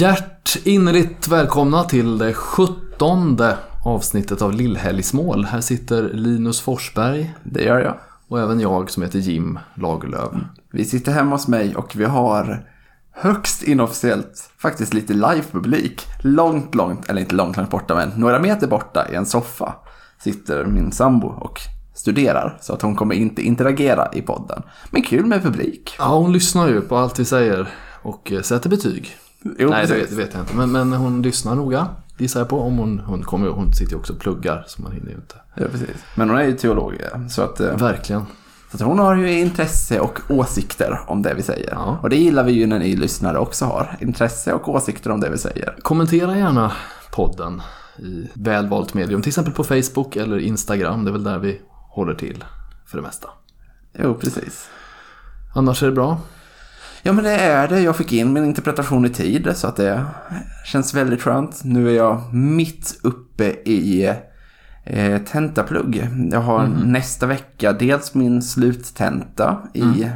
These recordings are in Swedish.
Hjärtinnerligt välkomna till det sjuttonde avsnittet av Lillhelgsmål. Här sitter Linus Forsberg Det gör jag. och även jag som heter Jim Lagerlöf. Vi sitter hemma hos mig och vi har högst inofficiellt faktiskt lite live-publik. Långt, långt, eller inte långt, långt borta, men några meter borta i en soffa sitter min sambo och studerar. Så att hon kommer inte interagera i podden. Men kul med publik. Ja, hon lyssnar ju på allt vi säger och eh, sätter betyg. Jo, Nej, precis. det vet jag inte. Men, men hon lyssnar noga, gissar jag på. Om hon, hon, kommer, hon sitter ju också och pluggar, så man hinner ju inte. Ja, precis. Men hon är ju teolog, så att, eh, Verkligen. så att hon har ju intresse och åsikter om det vi säger. Ja. Och det gillar vi ju när ni lyssnare också har. Intresse och åsikter om det vi säger. Kommentera gärna podden i välvalt medium. Till exempel på Facebook eller Instagram. Det är väl där vi håller till för det mesta. Jo, precis. Annars är det bra. Ja men det är det. Jag fick in min interpretation i tid så att det känns väldigt skönt. Nu är jag mitt uppe i eh, tentaplugg. Jag har nästa vecka dels min sluttenta i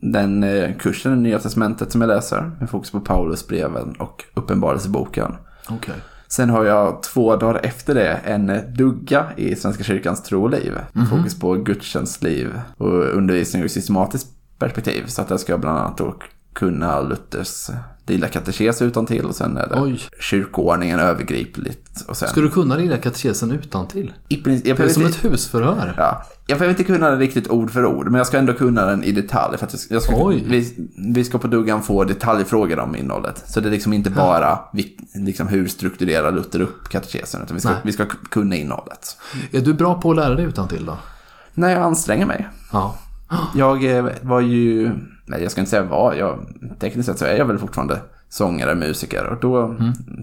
den eh, kursen i Nya Testamentet som jag läser med fokus på Paulusbreven och Uppenbarelseboken. Okej. Sen har jag två dagar efter det en dugga i Svenska kyrkans tro och liv. Fokus på gudstjänstliv och undervisning ur systematiskt perspektiv. Så att jag ska bland annat då kunna Luthers lilla katekes utan till och sen är det Oj. kyrkoordningen övergripligt. Och sen, Ska du kunna lilla katekesen utan till? i princip, jag Det är som inte, ett husförhör. ja, jag behöver inte kunna den riktigt ord för ord, men jag ska ändå kunna den i detalj. För att jag ska, Oj. vi, vi ska på duggan få detaljfrågor om innehållet. Så det är liksom inte bara vi, liksom hur strukturerar Luther upp katekesen, utan vi ska, Nej. vi ska kunna innehållet. Är du bra på att lära dig utan till då? När jag anstränger mig. Ja. Jag eh, var ju, nej jag ska inte säga vad, jag, tekniskt sett så är jag väl fortfarande sångare, musiker. Och då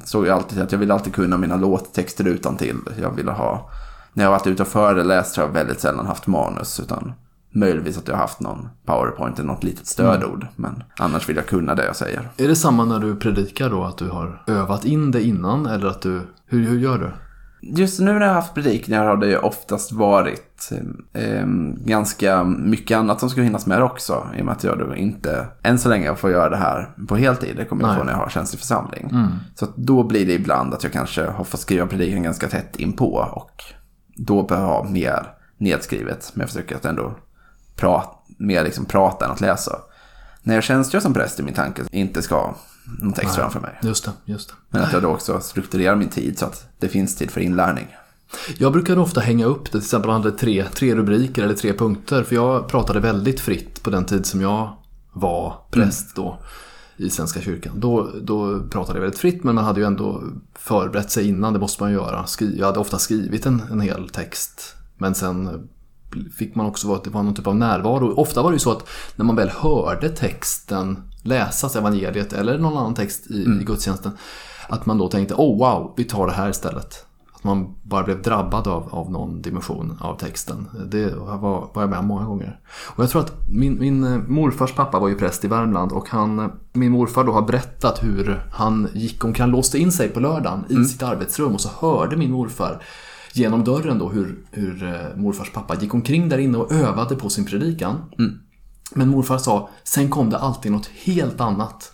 såg jag alltid att jag ville alltid kunna mina låttexter utan till. Jag ville ha, när jag varit ute och föreläst har jag väldigt sällan haft manus. Utan möjligtvis att jag har haft någon powerpoint eller något litet stödord. Men annars vill jag kunna det jag säger. Är det samma när du predikar då? Att du har övat in det innan? Eller att du... Hur, hur gör du? Just nu när jag har haft predikningar har det ju oftast varit eh, ganska mycket annat som ska hinnas med också. I och med att jag då inte, än så länge, får göra det här på heltid. Det kommer jag Nej. få när jag har tjänst i församling. Så att då blir det ibland att jag kanske har fått skriva predikan ganska tätt inpå. Och då behöver jag ha mer nedskrivet. Men jag försöker att ändå prata, mer liksom prata än att läsa. När jag tjänstgör som präst i min tanke inte ska ha någon text framför mig. Just det, just det. Men att jag då också strukturerar min tid så att det finns tid för inlärning. Jag brukade ofta hänga upp det, till exempel hade tre, tre rubriker eller tre punkter. För jag pratade väldigt fritt på den tid som jag var präst då i Svenska kyrkan. Då, då pratade jag väldigt fritt men man hade ju ändå förberett sig innan, det måste man göra. Skri- jag hade ofta skrivit en, en hel text. Men sen fick man också vara, det var någon typ av närvaro. Ofta var det ju så att när man väl hörde texten läsas, evangeliet eller någon annan text i, i gudstjänsten. Att man då tänkte, oh wow, vi tar det här istället. Att man bara blev drabbad av, av någon dimension av texten. Det var, var jag med om många gånger. Och jag tror att min, min eh, morfars pappa var ju präst i Värmland och han, eh, min morfar då har berättat hur han gick omkring, han låste in sig på lördagen i sitt arbetsrum och så hörde min morfar genom dörren då hur, hur eh, morfars pappa gick omkring där inne och övade på sin predikan. Men morfar sa, sen kom det alltid något helt annat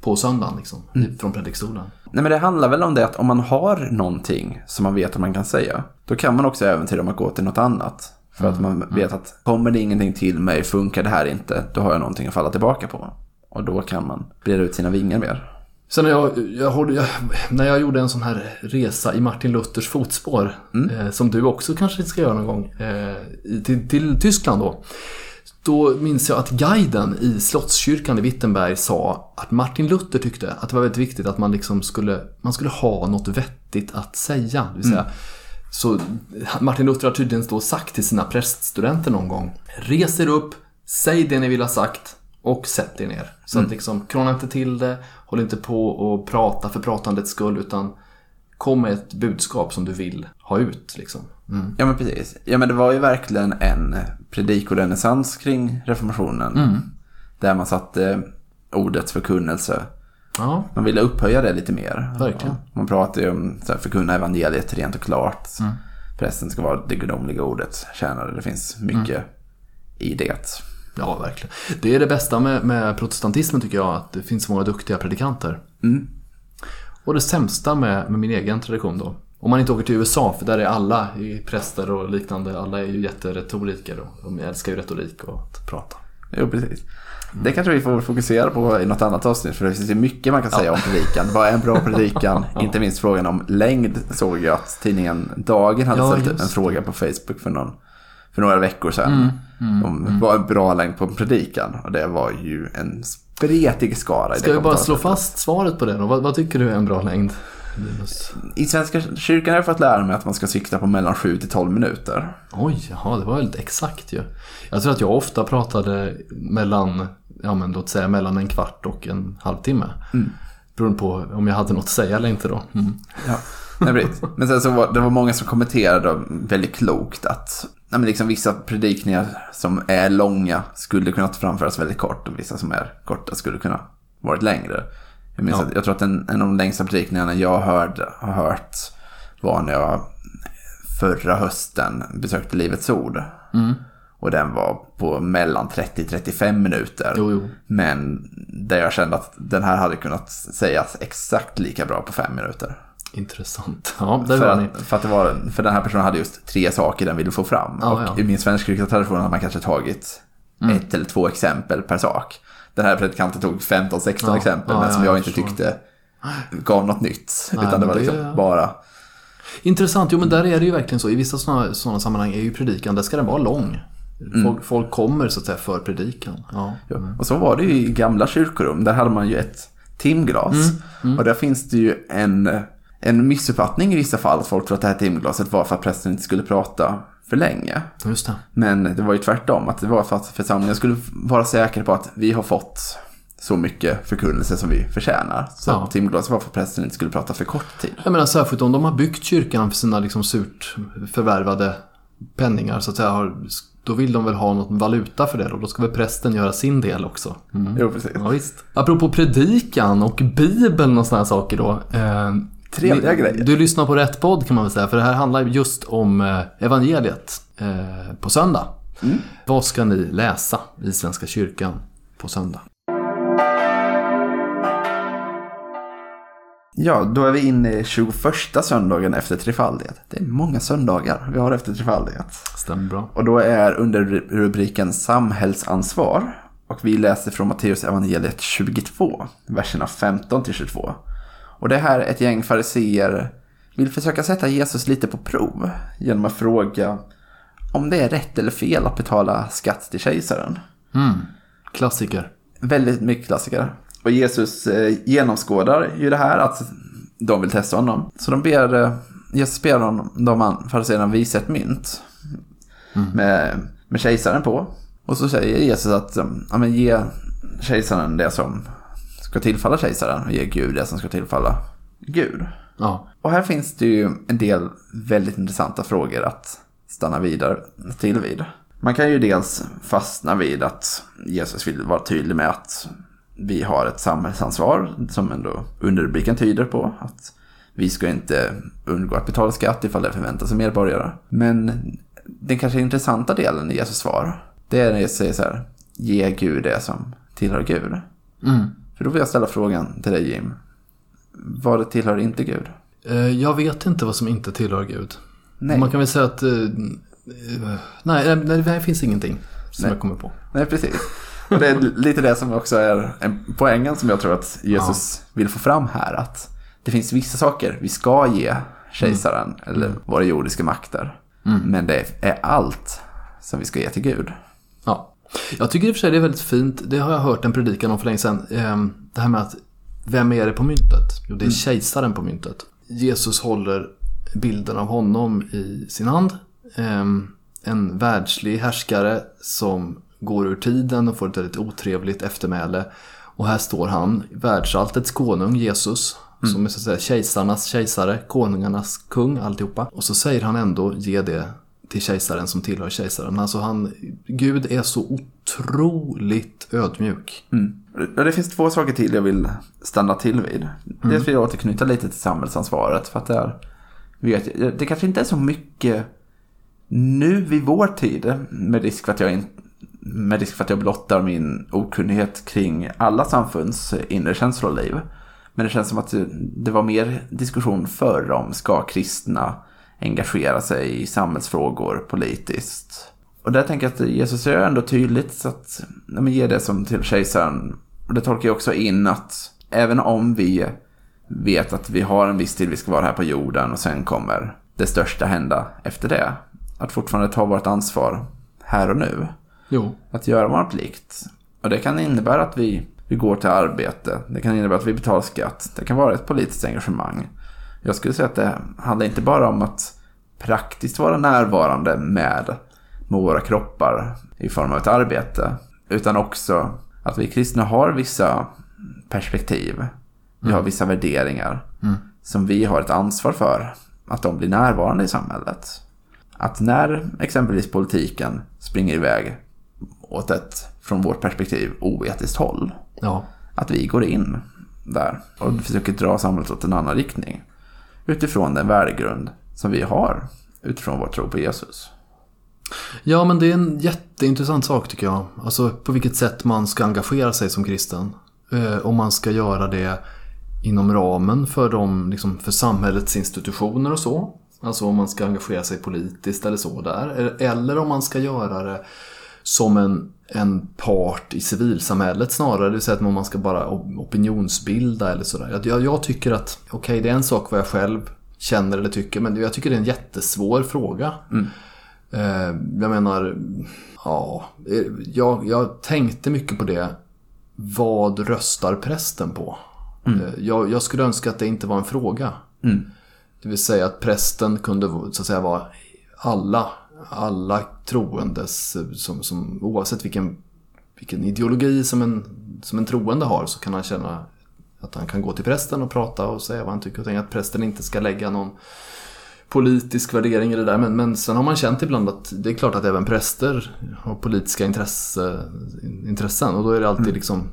på söndagen liksom, från predikstolen. Nej men det handlar väl om det att om man har någonting som man vet att man kan säga. Då kan man också äventyra om att gå till något annat. För att man vet att kommer det ingenting till mig, funkar det här inte, då har jag någonting att falla tillbaka på. Och då kan man breda ut sina vingar mer. Sen när jag, jag, jag, när jag gjorde en sån här resa i Martin Luthers fotspår, eh, som du också kanske ska göra någon gång, eh, till, till Tyskland då. Då minns jag att guiden i Slottskyrkan i Wittenberg sa att Martin Luther tyckte att det var väldigt viktigt att man liksom skulle, man skulle ha något vettigt att säga. Det vill säga, Så Martin Luther har tydligen då sagt till sina präststudenter någon gång, res er upp, säg det ni vill ha sagt och sätt er ner. Så att liksom, kråna inte till det, håll inte på och prata för pratandets skull, utan kom med ett budskap som du vill ha ut. Liksom. Mm. Ja men precis. Ja men det var ju verkligen en predikorenässans kring reformationen. Där man satte ordets förkunnelse. Ja, Man ville upphöja det lite mer. Verkligen. Ja, Man pratar ju om så här, förkunna evangeliet rent och klart. Prästen ska vara det gudomliga ordet tjänare. Det finns mycket i det. Ja, verkligen. Det är det bästa med, med protestantismen tycker jag, att det finns så många duktiga predikanter. Och det sämsta med, med min egen tradition då. Om man inte åker till USA, för där är alla präster och liknande, alla är ju jätteretoriker och de älskar ju retorik och att prata. Jo, precis. Det kanske vi får fokusera på i något annat avsnitt för det finns ju mycket man kan säga om predikan. Vad är en bra predikan? Inte minst frågan om längd såg jag att tidningen Dagen hade Ja, ställt en fråga på Facebook för, någon, för några veckor sedan. Mm, om vad är en bra längd på en predikan? Och det var ju en spretig skara. Ska vi bara slå fast svaret på det då? Vad, vad tycker du är en bra längd? I Svenska kyrkan har jag fått lära mig att man ska sikta på mellan 7 till 12 minuter. Oj, jaha, det var väldigt exakt ju. Jag tror att jag ofta pratade mellan, ja men låt säga mellan en kvart och en halvtimme. Mm. Beroende på om jag hade något att säga eller inte då. Mm. Ja, nej. Men sen så var det var många som kommenterade väldigt klokt att nej, men liksom vissa predikningar som är långa skulle kunna framföras väldigt kort och vissa som är korta skulle kunna varit längre. Jag, minns Ja. att, jag tror att en, en av de längsta predikningarna jag hörde, har hört var när jag förra hösten besökte Livets Ord. Mm. Och den var på mellan 30-35 minuter. Jo, jo. Men där jag kände att den här hade kunnat sägas exakt lika bra på fem minuter. Intressant. Ja, där För var att, för, att det var, för den här personen hade just tre saker den ville få fram. Ja, och ja. i min svensk tradition hade man kanske tagit Mm. ett eller två exempel per sak. Den här predikanten tog 15-16 Ja, exempel, ja, men som ja, jag jag inte förstår. tyckte gav något nytt. Nej, utan det var det- liksom bara... Intressant, jo men där är det ju verkligen så. I vissa sådana, sådana sammanhang är ju predikan, där ska den vara lång. Folk, folk kommer så att säga för predikan. Ja. Ja. Och så var det ju i gamla kyrkorum. Där hade man ju ett timglas. Mm, Och där finns det ju en, en missuppfattning i vissa fall. Att folk tror att det här timglaset var för att prästen inte skulle prata för länge. Just det. Men det var ju tvärtom. Att det var för att församlingen skulle vara säker på att vi har fått så mycket förkunnelse som vi förtjänar. Så Ja. timglaset var för att prästen inte skulle prata för kort tid. Jag menar särskilt om de har byggt kyrkan för sina liksom surt förvärvade penningar så att säga. Har, då vill de väl ha något valuta för det och då ska väl prästen göra sin del också. Mm. Jo, precis. Ja, visst. Apropå predikan och bibeln och sådana saker då. Eh, Trevliga grejer. Du lyssnar på rätt podd kan man väl säga. För det här handlar just om eh, evangeliet eh, på söndag. Mm. Vad ska ni läsa i Svenska kyrkan på söndag? Ja, då är vi inne i 21 söndagen efter trefaldighet. Det är många söndagar vi har efter trefaldighet. Stämmer bra. Och då är under rubriken samhällsansvar. Och vi läser från Matteus evangeliet 22, verserna 15 till 22. Och det här ett gäng fariseer vill försöka sätta Jesus lite på prov genom att fråga om det är rätt eller fel att betala skatt till kejsaren. Mm. Klassiker. Väldigt mycket klassiker. Och Jesus eh, genomskådar ju det här att de vill testa honom. Så de ber, eh, Jesus ber honom, de fariséerna visa ett mynt med, med kejsaren på. Och så säger Jesus att eh, ja, men ge kejsaren det som ska tillfalla kejsaren och ge Gud det som ska tillfalla Gud. Ja. Och här finns det ju en del väldigt intressanta frågor att stanna vidare till vid. Man kan ju dels fastna vid att Jesus vill vara tydlig med att vi har ett samhällsansvar som ändå underrubriken tyder på. Att vi ska inte undgå att betala skatt ifall det förväntas av medborgare. Men den kanske intressanta delen i Jesus svar, det är när Jesus säger så här, ge Gud det som tillhör Gud. Mm. För då vill jag ställa frågan till dig Jim, vad det tillhör inte Gud? Eh, Jag vet inte vad som inte tillhör Gud. Nej. Man kan väl säga att... eh, eh, nej, nej, det finns ingenting som Nej. jag kommer på. Nej, precis. Och det är lite det som också är en poängen som jag tror att Jesus vill få fram här. Att det finns vissa saker vi ska ge kejsaren eller våra jordiska makter. Men det är allt som vi ska ge till Gud. Ja. Jag tycker i och för sig det är väldigt fint. Det har jag hört en predikan om för länge sedan. Ehm, Det här med att vem är det på myntet? Jo, det är kejsaren på myntet. Jesus håller bilden av honom i sin hand. Ehm, En världslig härskare som går ur tiden och får ett väldigt otrevligt eftermäle. Och här står han, världsalltets konung Jesus. Som är så att säga kejsarnas kejsare, konungarnas kung, alltihopa. Och så säger han ändå, ge det till kejsaren som tillhör kejsaren. Alltså han, Gud är så otroligt ödmjuk. Mm. Och Det finns två saker till jag vill stanna till vid. Dels vill jag återknyta lite till samhällsansvaret. För att det, är, vet, det kanske inte är så mycket nu vid vår tid. Med risk för att jag, in, med risk för att jag blottar min okunnighet kring alla samfunds inre känsloliv. Men det känns som att det var mer diskussion förr om ska kristna engagera sig i samhällsfrågor politiskt. Och där tänker jag att Jesus är ändå tydligt så att men ge det som till kejsaren. Och det tolkar jag också in att även om vi vet att vi har en viss tid vi ska vara här på jorden och sen kommer det största hända efter det. Att fortfarande ta vårt ansvar här och nu. Jo. Att göra vår plikt. Och det kan innebära att vi, vi går till arbete. Det kan innebära att vi betalar skatt. Det kan vara ett politiskt engagemang. Jag skulle säga att det handlar inte bara om att praktiskt vara närvarande med, med våra kroppar i form av ett arbete. Utan också att vi kristna har vissa perspektiv. Vi har vissa värderingar som vi har ett ansvar för. Att de blir närvarande i samhället. Att när exempelvis politiken springer iväg åt ett, från vårt perspektiv, oetiskt håll. Ja. Att vi går in där och försöker dra samhället åt en annan riktning. Utifrån den värdegrund som vi har utifrån vår tro på Jesus. Ja, men det är en jätteintressant sak tycker jag. Alltså på vilket sätt man ska engagera sig som kristen. Eh, om man ska göra det inom ramen för, de, liksom, för samhällets institutioner och så. Alltså om man ska engagera sig politiskt eller så där. Eh, eller om man ska göra det som en, en part i civilsamhället snarare. Det vill säga att man ska bara opinionsbilda eller sådär. Jag, jag tycker att, okej okay, det är en sak vad jag själv känner eller tycker. Men jag tycker det är en jättesvår fråga. Mm. Eh, jag menar, ja, jag, jag tänkte mycket på det. Vad röstar prästen på? Mm. Eh, jag, jag, skulle önska att det inte var en fråga. Mm. Det vill säga att prästen kunde så att säga vara alla, alla troendes, som, som, oavsett vilken, vilken ideologi som en, som en troende har så kan han känna att han kan gå till prästen och prata och säga vad han tycker och tänker. Att prästen inte ska lägga någon politisk värdering i det där. Men, men sen har man känt ibland att det är klart att även präster har politiska intresse, intressen. Och då är det alltid mm. liksom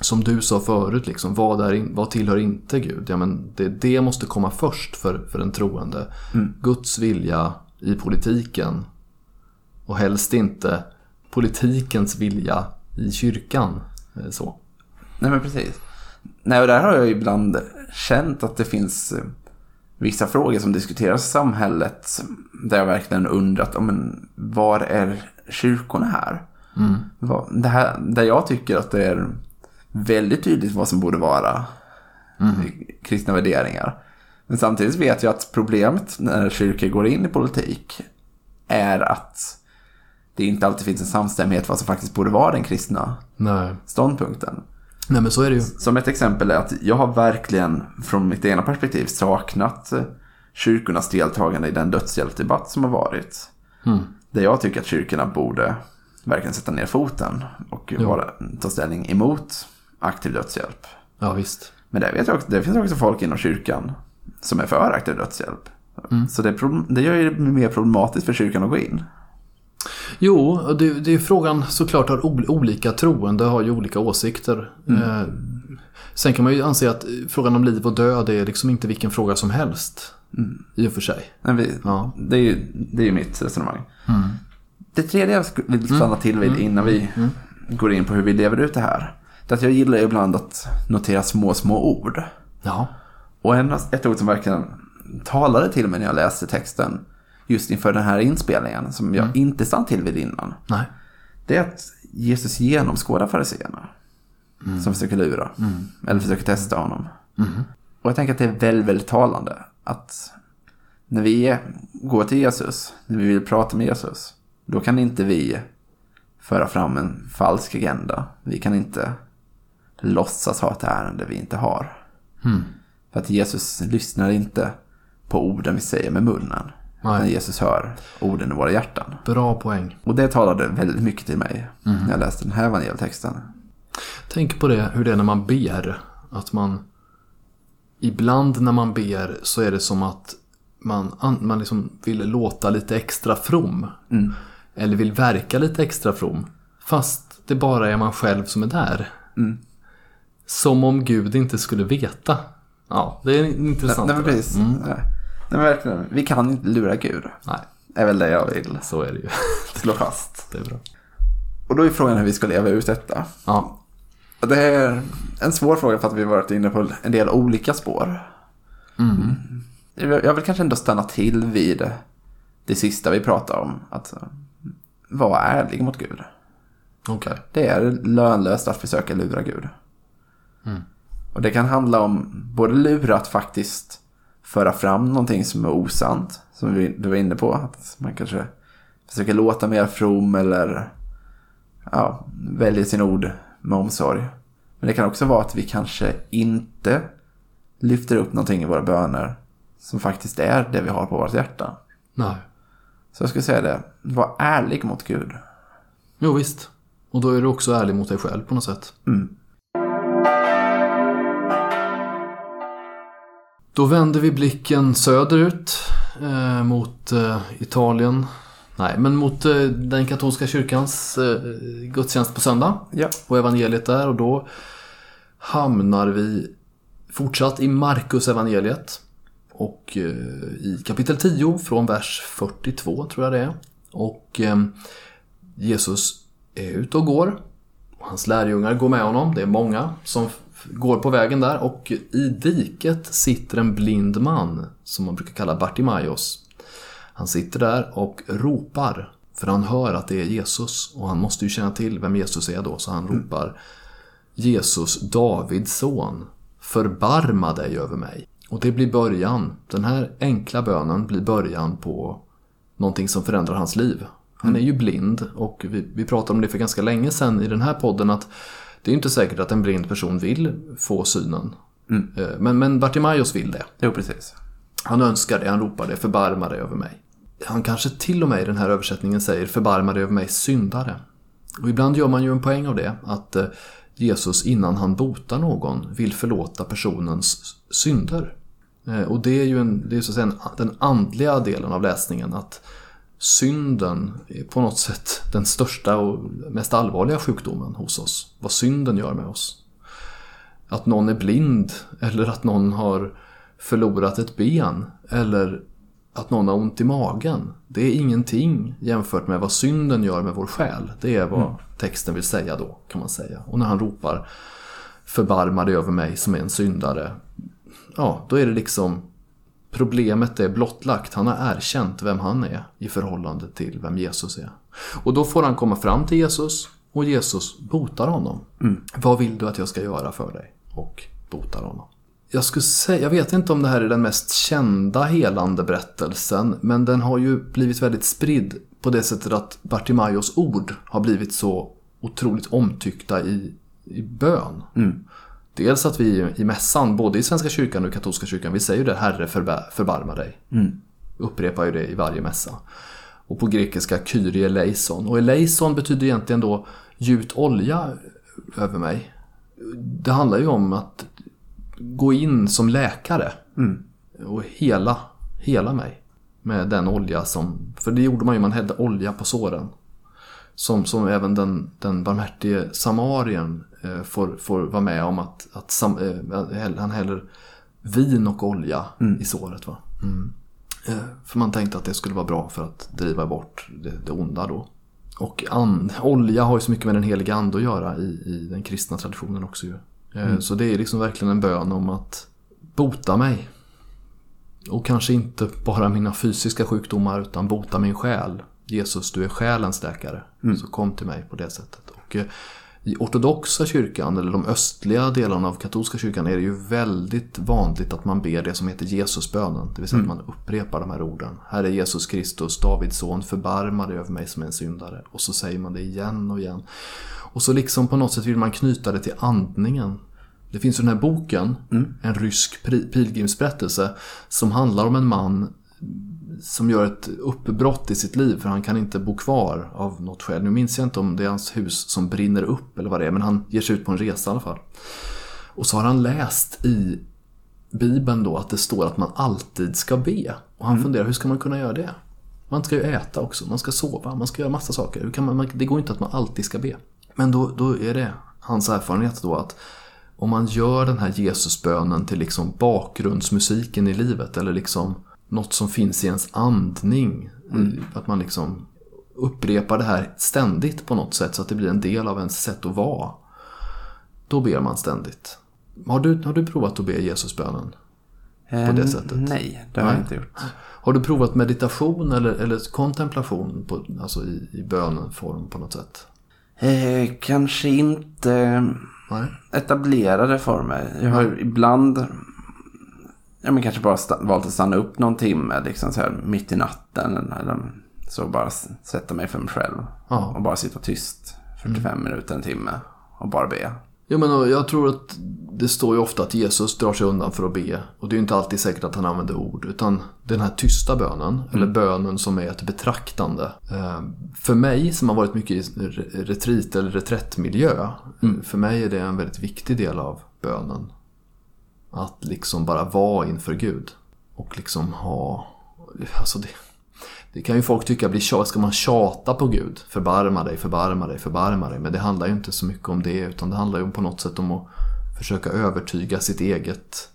som du sa förut, liksom, vad, är in, vad tillhör inte Gud? Ja, men det, det måste komma först för, för en troende. Mm. Guds vilja i politiken och helst inte politikens vilja i kyrkan. Eh, så. Nej men precis. Nej och där har jag ibland känt att det finns eh, vissa frågor som diskuteras i samhället där jag verkligen undrat, men, var är kyrkorna här? Mm. Det här? Där jag tycker att det är väldigt tydligt vad som borde vara mm. kristna värderingar. Men samtidigt vet jag att problemet när kyrkor går in i politik är att det inte alltid finns en samstämmighet vad som faktiskt borde vara den kristna Nej. ståndpunkten. Nej men så är det ju. Som ett exempel är att jag har verkligen från mitt ena perspektiv saknat kyrkornas deltagande i den dödshjälpsdebatt som har varit. Mm. Där jag tycker att kyrkorna borde verkligen sätta ner foten och bara ta ställning emot aktiv dödshjälp. Ja, visst. Men det, vet jag det finns också folk inom kyrkan som är för aktiv dödshjälp. Mm. Så det, det gör det mer problematiskt för kyrkan att gå in. Jo, det, det är frågan såklart att olika troende har ju olika åsikter. Mm. Eh, sen kan man ju anse att frågan om liv och död är liksom inte vilken fråga som helst. Mm. I och för sig. Vi, ja. det, är ju, det är ju mitt resonemang. Mm. Det tredje jag vill stanna Mm. till vid innan vi Mm. går in på hur vi lever ut det här. Det är att jag gillar ibland att notera små, små ord. Ja. Och en, ett ord som verkligen talade till mig när jag läste texten just inför den här inspelningen, som jag Mm. inte stannade till vid innan. Nej. Det är att Jesus genomskådar fariséerna. Som försöker lura. Mm. Eller försöker testa honom. Mm. Och jag tänker att det är väldigt, väldigt talande. Att när vi går till Jesus, när vi vill prata med Jesus. Då kan inte vi föra fram en falsk agenda. Vi kan inte låtsas ha ett ärende vi inte har. Mm. För att Jesus lyssnar inte på orden vi säger med munnen. Nej. När Jesus hör orden i våra hjärtan. Bra poäng. Och det talade väldigt mycket till mig Mm. när jag läste den här evangeltexten. Tänk på det, hur det är när man ber. Att man... Ibland när man ber så är det som att man, an- man liksom vill låta lite extra from. Mm. Eller vill verka lite extra from. Fast det bara är man själv som är där. Mm. Som om Gud inte skulle veta. Ja, det är intressant. Nej, men det precis. Mm. Nej. Nej, verkligen. Vi kan inte lura Gud. Nej, är väl det jag vill så är det ju. slå fast. Det är bra. Och då är frågan hur vi ska leva ut detta. Ja, Det är en svår fråga för att vi har varit inne på en del olika spår. Mm. Jag vill kanske ändå stanna till vid det sista vi pratade om. Att eh, vara ärlig mot Gud. Okej. Det är lönlöst att försöka lura Gud. Och det kan handla om både lura att faktiskt föra fram någonting som är osant. Som du var inne på. Att man kanske försöker låta mer from eller ja, väljer sin ord med omsorg. Men det kan också vara att vi kanske inte lyfter upp någonting i våra böner som faktiskt är det vi har på vårt hjärta. Nej. Så jag skulle säga det, var ärlig mot Gud. Jo visst. Och då är du också ärlig mot dig själv på något sätt. Mm. Då vänder vi blicken söderut eh, mot eh, Italien. Nej, men mot eh, den katolska kyrkans eh, gudstjänst på söndag. Ja. Och evangeliet där. Och då hamnar vi fortsatt i Markus evangeliet. Och eh, i kapitel 10 från vers 42 tror jag det är. Och eh, Jesus är ute och går. Och hans lärjungar går med honom. Det är många som går på vägen där. Och i diket sitter en blind man som man brukar kalla Bartimaios. Han sitter där och ropar. För han hör att det är Jesus. Och han måste ju känna till vem Jesus är då. Så han ropar Jesus, Davids son, förbarma dig över mig. Och det blir början. Den här enkla bönen blir början på någonting som förändrar hans liv. Han är ju blind och vi, vi pratade om det för ganska länge sedan i den här podden att det är inte säkert att en blind person vill få synen. Eh, Men, men Bartimaeus vill det. Jo, precis. Han önskar det, han ropar det, förbarma dig över mig. Han kanske till och med i den här översättningen säger förbarma dig över mig syndare. Och ibland gör man ju en poäng av det, att eh, Jesus innan han botar någon vill förlåta personens synder. Eh, Och det är ju en, det är så att säga en, den andliga delen av läsningen, att synden är på något sätt den största och mest allvarliga sjukdomen hos oss. Vad synden gör med oss. Att någon är blind eller att någon har förlorat ett ben eller att någon har ont i magen. Det är ingenting jämfört med vad synden gör med vår själ. Det är vad texten vill säga då kan man säga. Och när han ropar förbarma dig över mig som är en syndare. Ja, då är det liksom problemet är blottlagt. Han har erkänt vem han är i förhållande till vem Jesus är. Och då får han komma fram till Jesus och Jesus botar honom. Vad vill du att jag ska göra för dig? Och botar honom. Jag, skulle säga, jag vet inte om det här är den mest kända helande berättelsen, men den har ju blivit väldigt spridd på det sättet att Bartimaios ord har blivit så otroligt omtyckta i, i bön. Dels att vi i mässan, både i Svenska kyrkan och katolska kyrkan, vi säger ju det Herre förba- förbarma dig. Upprepar ju det i varje mässa. Och på grekiska Kyrie eleison. Och eleison betyder egentligen då gjut olja över mig. Det handlar ju om att gå in som läkare och hela, hela mig med den olja som, för det gjorde man ju, man hällde olja på såren. Som, som även den, den barmhärtige samarien eh, får, får vara med om att, att sam, eh, han häller vin och olja i såret. Va? Mm. Eh, för man tänkte att det skulle vara bra för att driva bort det, det onda då. Och and, olja har ju så mycket med den heliga ande att göra i, i den kristna traditionen också ju. Eh, Så det är liksom verkligen en bön om att bota mig. Och kanske inte bara mina fysiska sjukdomar utan bota min själ. Jesus, du är själens läkare. Så kom till mig på det sättet. Och eh, i ortodoxa kyrkan, eller de östliga delarna av katolska kyrkan, är det ju väldigt vanligt att man ber det som heter Jesusbönen. Det vill säga att man upprepar de här orden. Herre Jesus Kristus, Davids son, förbarma dig över mig som en syndare. Och så säger man det igen och igen. Och så liksom på något sätt vill man knyta det till andningen. Det finns ju den här boken, en rysk pilgrimsberättelse, som handlar om en man som gör ett uppbrott i sitt liv för han kan inte bo kvar av något skäl. Nu minns jag inte om det är hans hus som brinner upp eller vad det är, men han ger sig ut på en resa i alla fall. Och så har han läst i Bibeln då att det står att man alltid ska be. Och han funderar, hur ska man kunna göra det? Man ska ju äta också, man ska sova, man ska göra massa saker. Hur kan man- det går inte att man alltid ska be. Men då, då är det hans erfarenhet då att om man gör den här Jesusbönen till liksom bakgrundsmusiken i livet eller liksom något som finns i ens andning. Att man liksom upprepar det här ständigt på något sätt så att det blir en del av ens sätt att vara. då ber man ständigt. Har du, har du provat att be Jesusbönen? Eh, det sättet? Nej, det har Nej. jag inte gjort. Har du provat meditation eller, eller kontemplation på, alltså i, i bönform på något sätt? Eh, kanske inte Nej. etablerade former. Jag har ibland ja, men kanske bara valt att stanna upp någon timme liksom så här, mitt i natten. Eller så bara sätta mig för mig själv. Ja. Och bara sitta tyst 45 minuter, en timme. Och bara be. Jo, men jag tror att det står ju ofta att Jesus drar sig undan för att be. Och det är ju inte alltid säkert att han använder ord. Utan den här tysta bönen, eller bönen som är ett betraktande. Eh, för mig som har varit mycket i re- retreat eller reträttmiljö. För mig är det en väldigt viktig del av bönen. Att liksom bara vara inför Gud. Och liksom ha... Alltså det, det kan ju folk tycka blir tjat. Ska man tjata på Gud? Förbarma dig, förbarma dig, förbarma dig. Men det handlar ju inte så mycket om det. Utan det handlar ju på något sätt om att försöka övertyga sitt eget,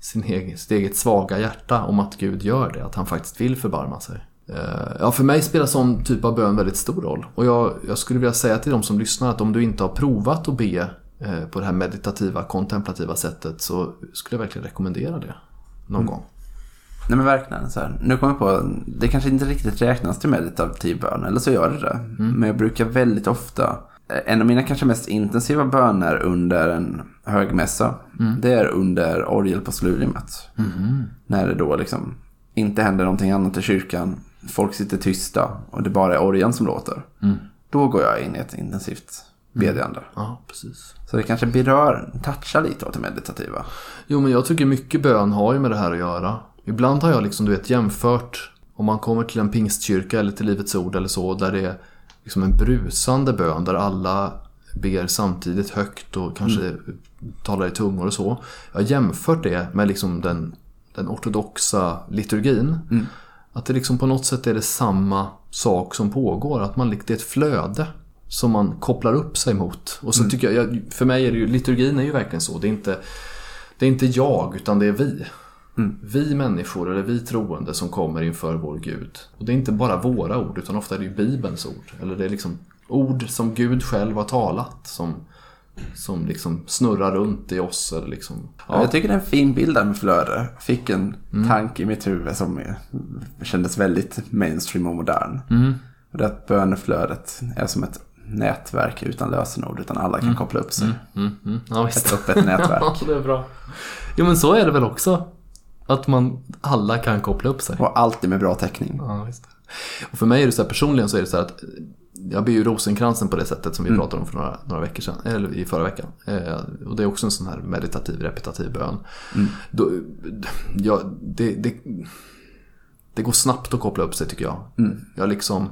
sin egen, sitt eget svaga hjärta om att Gud gör det. Att han faktiskt vill förbarma sig. Eh, ja, för mig spelar sån typ av bön väldigt stor roll. Och jag, jag skulle vilja säga till de som lyssnar att om du inte har provat att be på det här meditativa, kontemplativa sättet så skulle jag verkligen rekommendera det någon gång. Nej men verkligen. Så här. Nu kommer jag på, det kanske inte riktigt räknas till meditativ bön, eller så gör det det. Men jag brukar väldigt ofta, en av mina kanske mest intensiva böner under en högmässa, det är under orgelpostludiumet. När det då liksom inte händer någonting annat i kyrkan, folk sitter tysta och det bara är orgeln som låter. Då går jag in i ett intensivt bedjande. Ja, precis. Så det kanske berör, touchar lite åt det meditativa. Jo, men jag tycker mycket bön har ju med det här att göra. Ibland har jag liksom, du vet, jämfört om man kommer till en pingstkyrka eller till Livets Ord eller så, där det är liksom en brusande bön där alla ber samtidigt högt och kanske talar i tungor och så. Jag har jämfört det med liksom den, den ortodoxa liturgin. Att det liksom på något sätt är det samma sak som pågår. Att man, det är ett flöde som man kopplar upp sig mot. Och så tycker jag, för mig är det ju, liturgin är ju verkligen så. Det är inte, det är inte jag, utan det är vi. Vi människor, eller vi troende som kommer inför vår Gud. Och det är inte bara våra ord, utan ofta är det ju Bibelns ord. Eller det är liksom ord som Gud själv har talat. Som, som liksom snurrar runt i oss. Eller liksom, Ja. Jag tycker det är en fin bild där med flöde. Fick en tanke i mitt huvud som kändes väldigt mainstream och modern. Och det är att böneflödet är som ett nätverk utan lösenord. Utan alla kan koppla upp sig. Mm, mm. Ja. Ett öppet nätverk. Ja, det är bra. Jo, men så är det väl också. Att man, alla kan koppla upp sig. Och alltid med bra täckning. Ja, visst. Och för mig är det så här, personligen så är det så här att jag ber ju rosenkransen på det sättet som vi pratade om för några, några veckor sedan, eller i förra veckan. Eh, och det är också en sån här meditativ, repetitiv bön. Då, ja, det, det, det går snabbt att koppla upp sig tycker jag. Jag liksom,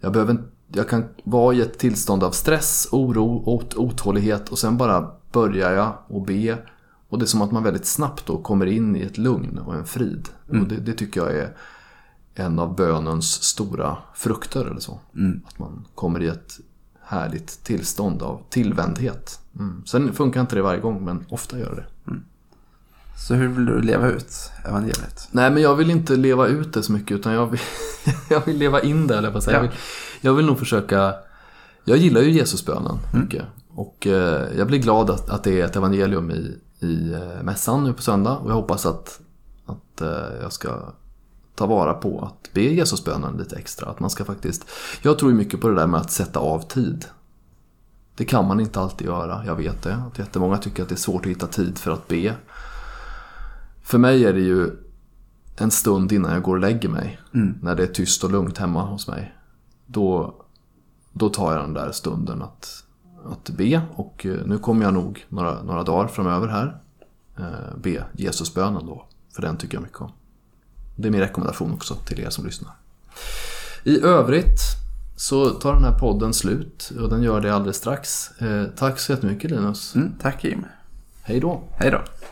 jag behöver inte- jag kan vara i ett tillstånd av stress, oro, ot, otålighet och sen bara börjar jag och be. Och det är som att man väldigt snabbt då kommer in i ett lugn och en frid. Och det, det tycker jag är en av bönens stora frukter eller så. Att man kommer i ett härligt tillstånd av tillvändhet. Mm. Sen funkar inte det varje gång, men ofta gör det. Så hur vill du leva ut evangeliet? Nej, men jag vill inte leva ut det så mycket, utan jag vill, jag vill leva in det, eller vad säger Ja. jag, vill, jag vill nog försöka... Jag gillar ju Jesusbönen mycket. Och eh, jag blir glad att, att det är ett evangelium i, i eh, mässan nu på söndag. Och jag hoppas att, att eh, jag ska ta vara på att be Jesusbönen lite extra. Att man ska faktiskt... Jag tror ju mycket på det där med att sätta av tid. Det kan man inte alltid göra, jag vet det. Att jättemånga tycker att det är svårt att hitta tid för att be. För mig är det ju en stund innan jag går och lägger mig. När det är tyst och lugnt hemma hos mig. Då, då tar jag den där stunden att, att be. Och eh, nu kommer jag nog några, några dagar framöver här eh, be Jesusbönen då. För den tycker jag mycket om. Det är min rekommendation också till er som lyssnar. I övrigt så tar den här podden slut och den gör det alldeles strax. Eh, tack så jättemycket Linus. Mm, tack Jim. Hej då. Hej då.